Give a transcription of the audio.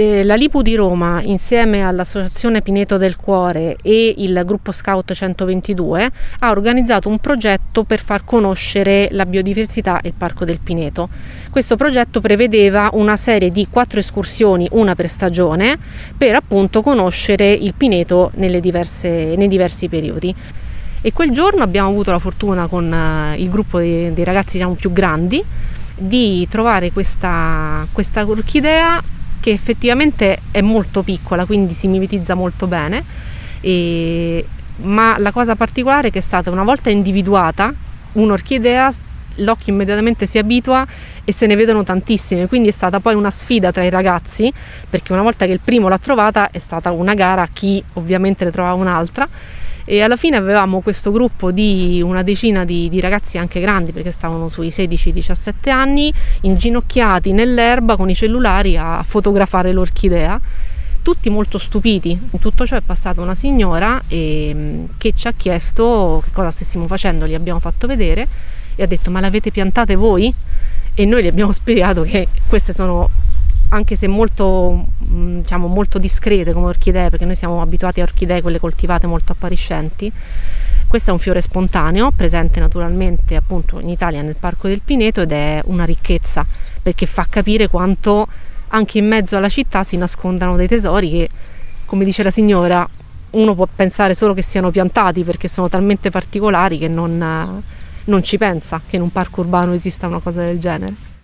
Eh, la Lipu di Roma, insieme all'Associazione Pineto del Cuore e il gruppo Scout 122, ha organizzato un progetto per far conoscere la biodiversità e il Parco del Pineto. Questo progetto prevedeva una serie di quattro escursioni, una per stagione, per appunto conoscere il Pineto diverse, nei diversi periodi. E quel giorno abbiamo avuto la fortuna con uh, il gruppo dei, dei ragazzi diciamo, più grandi di trovare questa, questa orchidea che effettivamente è molto piccola, quindi si mimetizza molto bene. E, ma la cosa particolare è che è stata una volta individuata un'orchidea, l'occhio immediatamente si abitua e se ne vedono tantissime, quindi è stata poi una sfida tra i ragazzi, perché una volta che il primo l'ha trovata è stata una gara chi ovviamente ne trovava un'altra e alla fine avevamo questo gruppo di una decina di, di ragazzi anche grandi perché stavano sui 16-17 anni inginocchiati nell'erba con i cellulari a fotografare l'orchidea tutti molto stupiti. In tutto ciò è passata una signora e, mm, che ci ha chiesto che cosa stessimo facendo, gli abbiamo fatto vedere e ha detto ma l'avete piantate voi? E noi gli abbiamo spiegato che queste sono anche se molto, diciamo, molto discrete come orchidee, perché noi siamo abituati a orchidee, quelle coltivate molto appariscenti. Questo è un fiore spontaneo, presente naturalmente appunto in Italia nel Parco del Pineto ed è una ricchezza perché fa capire quanto anche in mezzo alla città si nascondano dei tesori che, come dice la signora, uno può pensare solo che siano piantati perché sono talmente particolari che non, non ci pensa che in un parco urbano esista una cosa del genere.